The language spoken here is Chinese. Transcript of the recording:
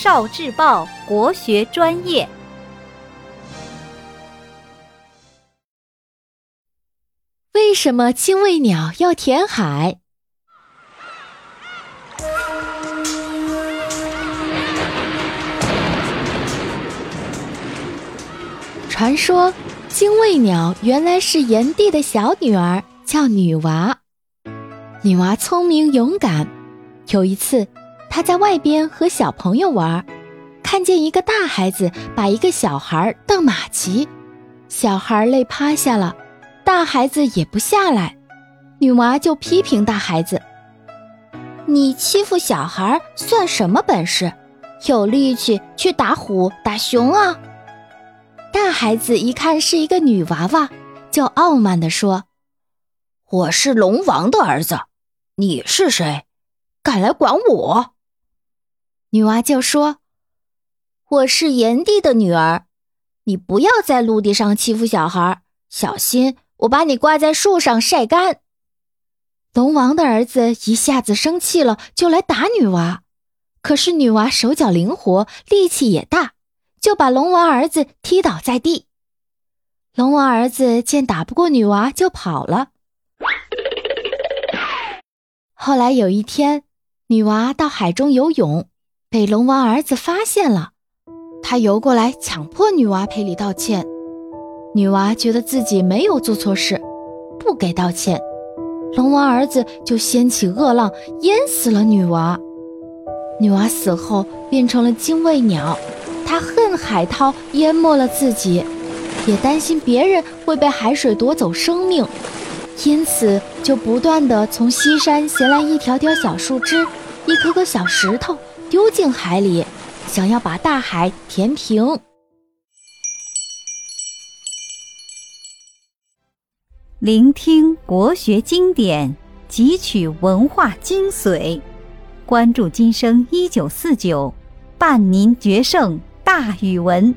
少智报国学专业。为什么精卫鸟要填海？传说，精卫鸟原来是炎帝的小女儿，叫女娃。女娃聪明勇敢。有一次，他在外边和小朋友玩，看见一个大孩子把一个小孩当马骑，小孩累趴下了，大孩子也不下来。女娃就批评大孩子：“你欺负小孩算什么本事？有力气去打虎打熊啊！”大孩子一看是一个女娃娃，就傲慢地说：“我是龙王的儿子，你是谁？敢来管我？”女娃就说：“我是炎帝的女儿，你不要在陆地上欺负小孩，小心我把你挂在树上晒干。”龙王的儿子一下子生气了，就来打女娃，可是女娃手脚灵活，力气也大。就把龙王儿子踢倒在地。龙王儿子见打不过女娃，就跑了。后来有一天，女娃到海中游泳，被龙王儿子发现了。他游过来，强迫女娃赔礼道歉。女娃觉得自己没有做错事，不给道歉。龙王儿子就掀起恶浪，淹死了女娃。女娃死后变成了精卫鸟。她恨海涛淹没了自己，也担心别人会被海水夺走生命，因此就不断的从西山衔来一条条小树枝、一颗颗小石头丢进海里，想要把大海填平。聆听国学经典，汲取文化精髓，关注今生一九四九，伴您决胜。大语文。